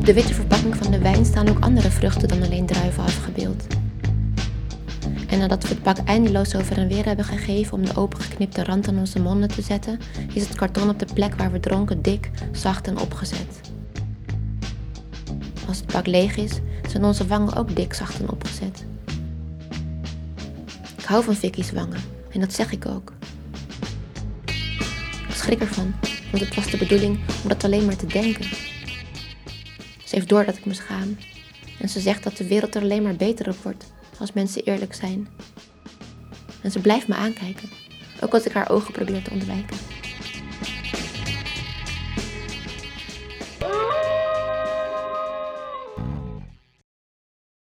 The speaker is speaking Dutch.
Op de witte verpakking van de wijn staan ook andere vruchten dan alleen druiven afgebeeld. En nadat we het pak eindeloos over en weer hebben gegeven om de opengeknipte rand aan onze monden te zetten, is het karton op de plek waar we dronken dik, zacht en opgezet. Als het pak leeg is, zijn onze wangen ook dik, zacht en opgezet. Ik hou van Vicky's wangen en dat zeg ik ook. Ik schrik ervan, want het was de bedoeling om dat alleen maar te denken. Ze heeft door dat ik me schaam. En ze zegt dat de wereld er alleen maar beter op wordt als mensen eerlijk zijn. En ze blijft me aankijken, ook als ik haar ogen probeer te ontwijken.